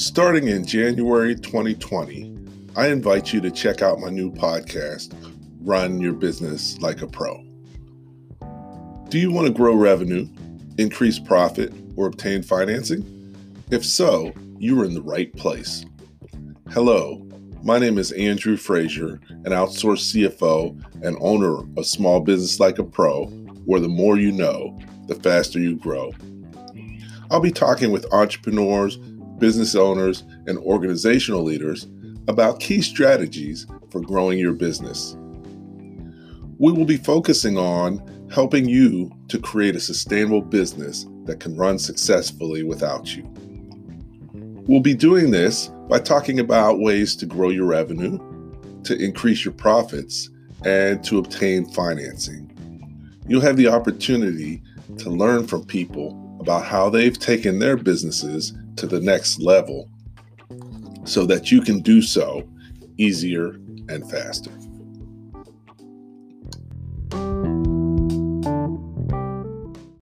Starting in January 2020, I invite you to check out my new podcast, Run Your Business Like a Pro. Do you want to grow revenue, increase profit, or obtain financing? If so, you are in the right place. Hello, my name is Andrew Frazier, an outsourced CFO and owner of Small Business Like a Pro, where the more you know, the faster you grow. I'll be talking with entrepreneurs, business owners, and organizational leaders about key strategies for growing your business. We will be focusing on helping you to create a sustainable business that can run successfully without you. We'll be doing this by talking about ways to grow your revenue, to increase your profits, and to obtain financing. You'll have the opportunity to learn from people about how they've taken their businesses to the next level so that you can do so easier and faster.